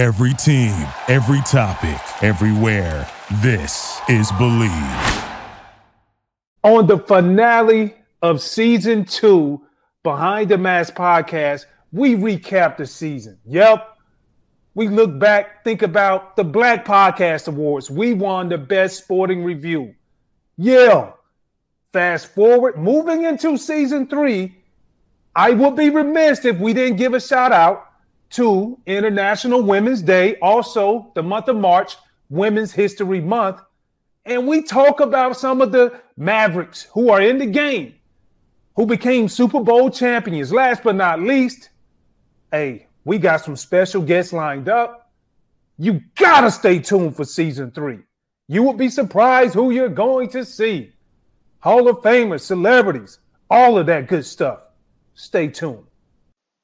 Every team, every topic, everywhere. This is Bleav. On the finale of season two, Behind the Mask podcast, we recap the season. Yep. We look back, think about the Black Podcast Awards. We won the best sporting review. Yeah. Fast forward, moving into season three, I would be remiss if we didn't give a shout out to International Women's Day, also the month of March, Women's History Month. And we talk about some of the Mavericks who are in the game, who became Super Bowl champions. Last but not least, hey, we got some special guests lined up. You gotta stay tuned for season three. You will be surprised who you're going to see. Hall of Famers, celebrities, all of that good stuff. Stay tuned.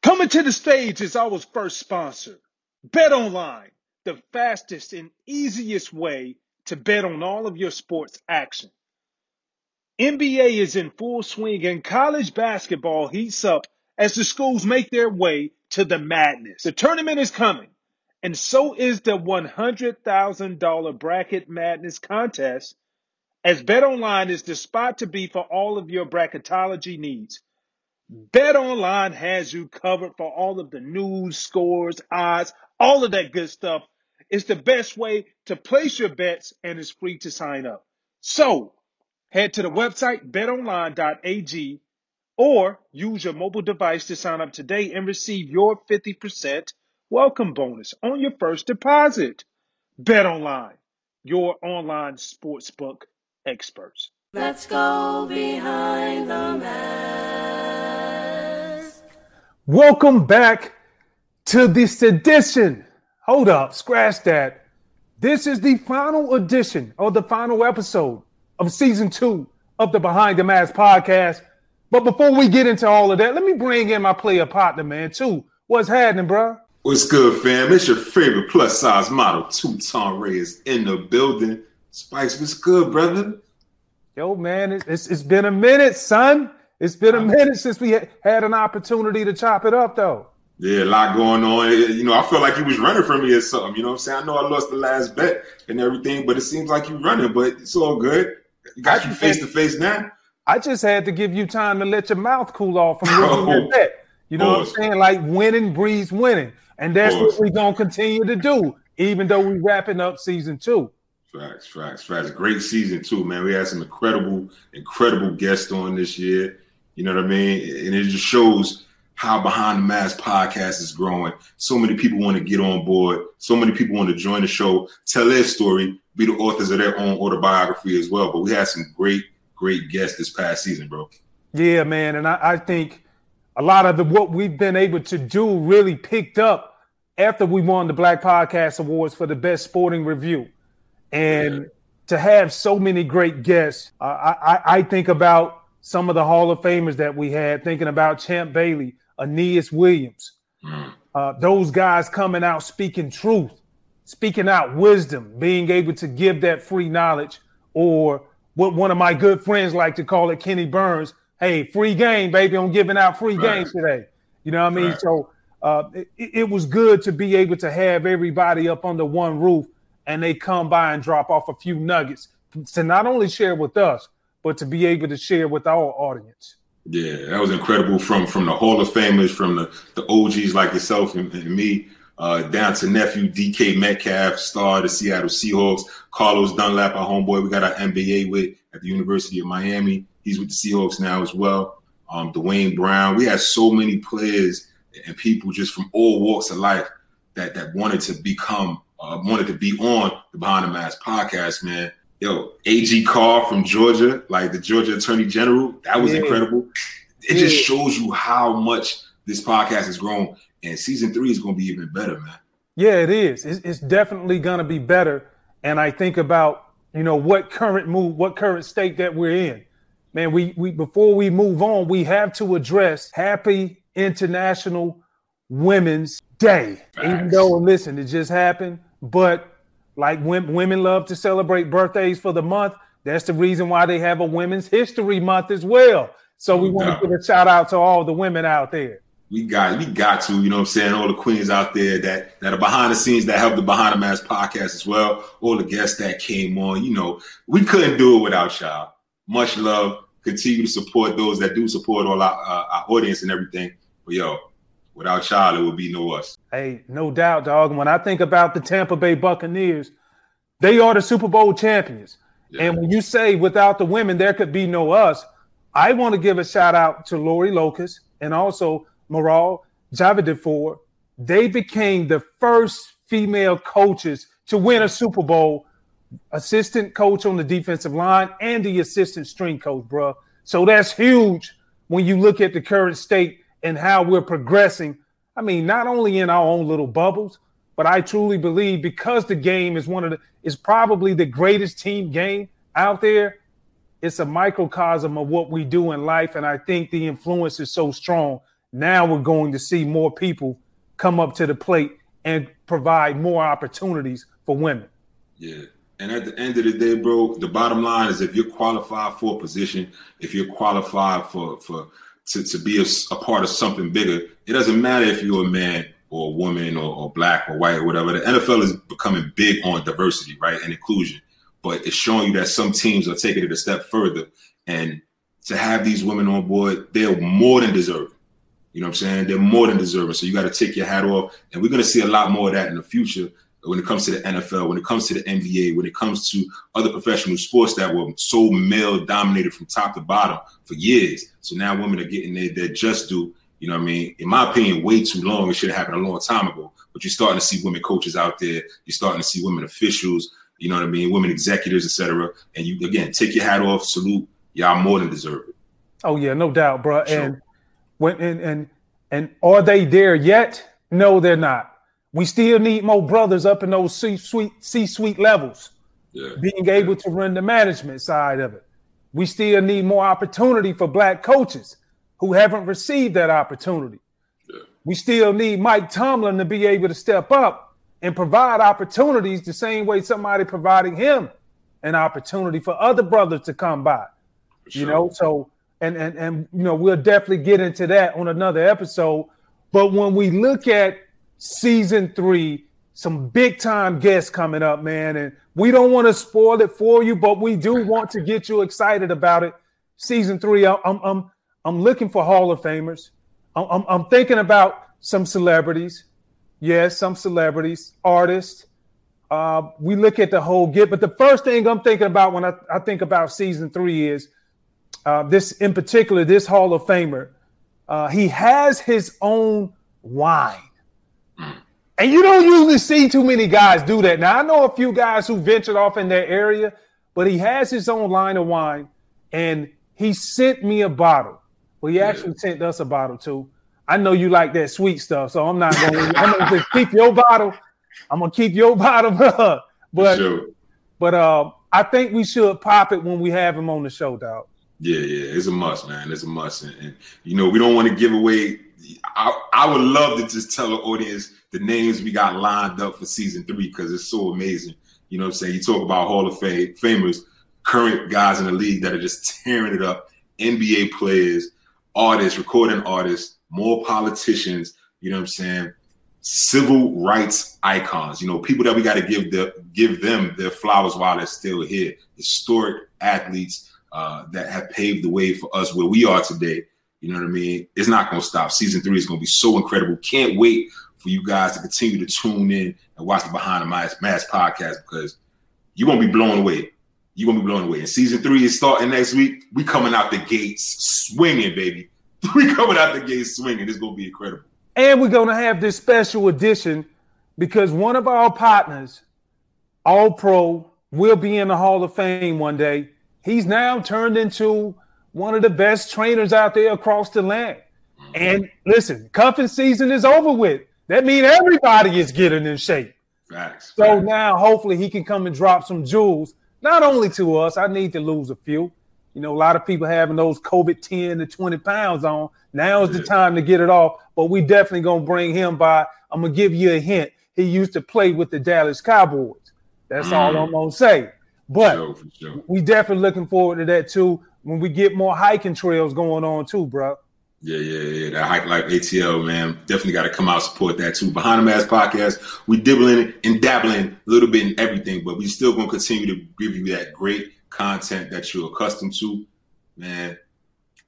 Coming to the stage is our first sponsor, Bet Online, the fastest and easiest way to bet on all of your sports action. NBA is in full swing and college basketball heats up as the schools make their way to the madness. The tournament is coming, and so is the $100,000 Bracket Madness contest, as BetOnline is the spot to be for all of your bracketology needs. BetOnline has you covered for all of the news, scores, odds, all of that good stuff. It's the best way to place your bets and it's free to sign up. So head to the website betonline.ag or use your mobile device to sign up today and receive your 50% welcome bonus on your first deposit. BetOnline, your online sportsbook experts. Let's go behind the mask. Welcome back to this edition. Hold up, scratch that. This is the final edition or the final episode of season two of the Behind the Mask podcast. But before we get into all of that, let me bring in my player partner, man, too. What's happening, bro? What's good, fam? It's your favorite plus size model, Two Ton Ray is in the building. Spice, what's good, brother? Yo, man, it- it's, it's been a minute, son. It's been a minute since we had an opportunity to chop it up, though. Yeah, a lot going on. You know, I feel like you was running from me or something. You know what I'm saying? I know I lost the last bet and everything, but it seems like you running, but it's all good. Got you face to face now. I just had to give you time to let your mouth cool off from losing your bet. You know what I'm saying? Like winning breeds winning. And that's what we're going to continue to do, even though we're wrapping up season two. Facts, facts, facts. Great season two, man. We had some incredible, incredible guests on this year. You know what I mean? And it just shows how Behind the Mask podcast is growing. So many people want to get on board. So many people want to join the show, tell their story, be the authors of their own autobiography as well. But we had some great, great guests this past season, bro. Yeah, man. And I, I think a lot of the what we've been able to do really picked up after we won the Black Podcast Awards for the best sporting review. And to have so many great guests, uh, I, I, I think about some of the Hall of Famers that we had, thinking about Champ Bailey, Aeneas Williams, uh, those guys coming out speaking truth, speaking out wisdom, being able to give that free knowledge, or what one of my good friends like to call it, Kenny Burns. Hey, free game, baby! I'm giving out free Right. games today. You know what I mean? Right. So uh, it, it was good to be able to have everybody up under one roof, and they come by and drop off a few nuggets to not only share with us, but to be able to share with our audience. Yeah, that was incredible from from the Hall of Famers, from the, the OGs like yourself and, and me, uh, down to nephew DK Metcalf, star of the Seattle Seahawks, Carlos Dunlap, our homeboy, we got our MBA with at the University of Miami. He's with the Seahawks now as well. Um, Dwayne Brown. We had so many players and people just from all walks of life that that wanted to become, uh, wanted to be on the Behind the Mask podcast, man. Yo, AG Carr from Georgia, like the Georgia Attorney General, that was Yeah. incredible. It just shows you how much this podcast has grown, and season three is going to be even better, man. Yeah, it is. It's, it's definitely going to be better. And I think about you know what current move, what current state that we're in. Man, we we before we move on, we have to address Happy International Women's Day. Even though, listen, it just happened, but like when women love to celebrate birthdays for the month, that's the reason why they have a Women's History Month as well. So we want to give a shout out to all the women out there. we got we got to, you know what I'm saying, all the queens out there that that are behind the scenes that help the Behind the Mask podcast as well, all the guests that came on, you know, we couldn't do it without y'all. Much love. Continue to support those that do support all our, uh, our audience and everything. But yo, without y'all, it would be no us. Hey, no doubt, dog. When I think about the Tampa Bay Buccaneers, they are the Super Bowl champions. Yeah. And when you say without the women, there could be no us, I want to give a shout out to Lori Locust and also Maral Javadifar. They became the first female coaches to win a Super Bowl, assistant coach on the defensive line and the assistant string coach, bro. So that's huge when you look at the current state and how we're progressing. I mean, not only in our own little bubbles, but I truly believe because the game is one of the is probably the greatest team game out there. It's a microcosm of what we do in life, and I think the influence is so strong. Now we're going to see more people come up to the plate and provide more opportunities for women. Yeah. And at the end of the day, bro, the bottom line is if you're qualified for a position, if you're qualified for for to, to be a, a part of something bigger, it doesn't matter if you're a man or a woman or, or, black or white or whatever. The NFL is becoming big on diversity, right, and inclusion. But it's showing you that some teams are taking it a step further. And to have these women on board, they're more than deserving. You know what I'm saying? They're more than deserving. So you got to take your hat off. And we're going to see a lot more of that in the future when it comes to the NFL, when it comes to the NBA, when it comes to other professional sports that were so male dominated from top to bottom for years. So now women are getting their, their just due. You know what I mean? In my opinion, way too long. It should have happened a long time ago. But you're starting to see women coaches out there. You're starting to see women officials. You know what I mean? Women executives, etc. And you again take your hat off. Salute. Y'all more than deserve it. Oh yeah, no doubt, bro. Sure. And when and and and are they there yet? No, they're not. We still need more brothers up in those C-suite, C-suite levels, yeah. being able to run the management side of it. We still need more opportunity for black coaches who haven't received that opportunity. Yeah. We still need Mike Tomlin to be able to step up and provide opportunities the same way somebody providing him an opportunity for other brothers to come by. Sure. You know, so and and and you know, we'll definitely get into that on another episode. But when we look at season three. Some big time guests coming up, man. And we don't want to spoil it for you, but we do want to get you excited about it. Season three, I'm I'm I'm looking for Hall of Famers. I'm, I'm, thinking about some celebrities. Yes, some celebrities, artists. Uh, we look at the whole get, but the first thing I'm thinking about when I, I think about season three is uh, this in particular, this Hall of Famer. Uh, he has his own wine. And you don't usually see too many guys do that. Now I know a few guys who ventured off in that area, but he has his own line of wine, and he sent me a bottle. Well, he actually yeah. sent us a bottle too. I know you like that sweet stuff, so I'm not going. I'm going to keep your bottle. I'm gonna keep your bottle, but sure. but uh, I think we should pop it when we have him on the show, dog. Yeah, yeah, it's a must, man. It's a must, and, and you know we don't want to give away. I, I would love to just tell the audience the names we got lined up for season three because it's so amazing. You know what I'm saying? You talk about Hall of Fame famers, current guys in the league that are just tearing it up, NBA players, artists, recording artists, more politicians, you know what I'm saying? Civil rights icons, you know, people that we got to give the give them their flowers while they're still here. Historic athletes uh, that have paved the way for us where we are today. You know what I mean? It's not going to stop. Season three is going to be so incredible. Can't wait for you guys to continue to tune in and watch the Behind the Mask, Mask podcast because you're gonna be blown away. You're gonna be blown away. And season three is starting next week. We coming out the gates swinging, baby. We coming out the gates swinging. It's gonna be incredible. And we're gonna have this special edition because one of our partners, All Pro, will be in the Hall of Fame one day. He's now turned into one of the best trainers out there across the land. And listen, cuffing season is over with. That means everybody is getting in shape. Facts. So facts. now hopefully he can come and drop some jewels, not only to us. I need to lose a few. You know, a lot of people having those COVID 10 to 20 pounds on. Now is the time to get it off. But we definitely gonna bring him by. I'm gonna give you a hint. He used to play with the Dallas Cowboys. That's mm. all I'm gonna say. But sure, sure. we definitely looking forward to that too when we get more hiking trails going on too, bro. Yeah, yeah, yeah. That Hike Life ATL, man. Definitely got to come out support that too. Behind the Mask podcast, we dibbling and dabbling a little bit in everything, but we still going to continue to give you that great content that you're accustomed to. Man,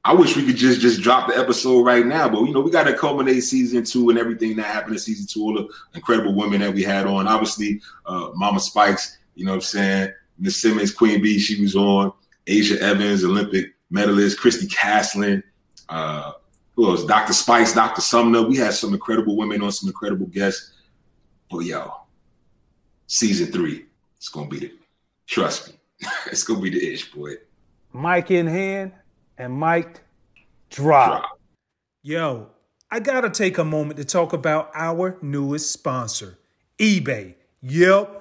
I wish we could just just drop the episode right now, but you know we got to culminate season two and everything that happened in season two. All the incredible women that we had on. Obviously, uh, Mama Spikes. You know what I'm saying? Miss Simmons, Queen B, she was on. Aja Evans, Olympic medalist. Kristi Castlin. Uh, who else? Dr. Spice, Dr. Sumner. We had some incredible women on, some incredible guests. But yo, season three, it's gonna be the trust me, it's gonna be the ish, boy. Mike in hand and Mike drop. Drop. Yo, I gotta take a moment to talk about our newest sponsor, eBay. Yep.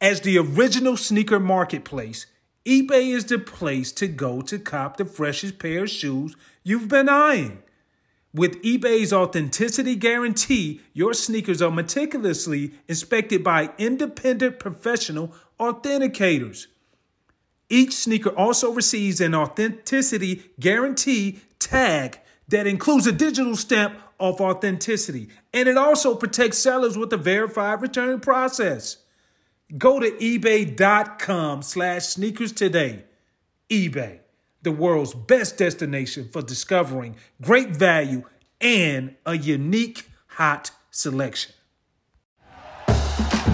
As the original sneaker marketplace, eBay is the place to go to cop the freshest pair of shoes you've been eyeing. With eBay's authenticity guarantee, your sneakers are meticulously inspected by independent professional authenticators. Each sneaker also receives an authenticity guarantee tag that includes a digital stamp of authenticity, and it also protects sellers with a verified return process. Go to ebay.com slash sneakers today. eBay, the world's best destination for discovering great value and a unique hot selection.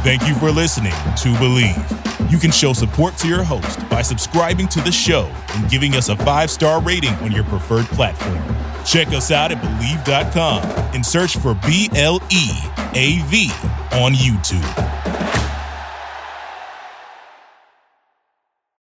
Thank you for listening to Bleav. You can show support to your host by subscribing to the show and giving us a five star rating on your preferred platform. Check us out at Bleav.com and search for B L E A V on YouTube.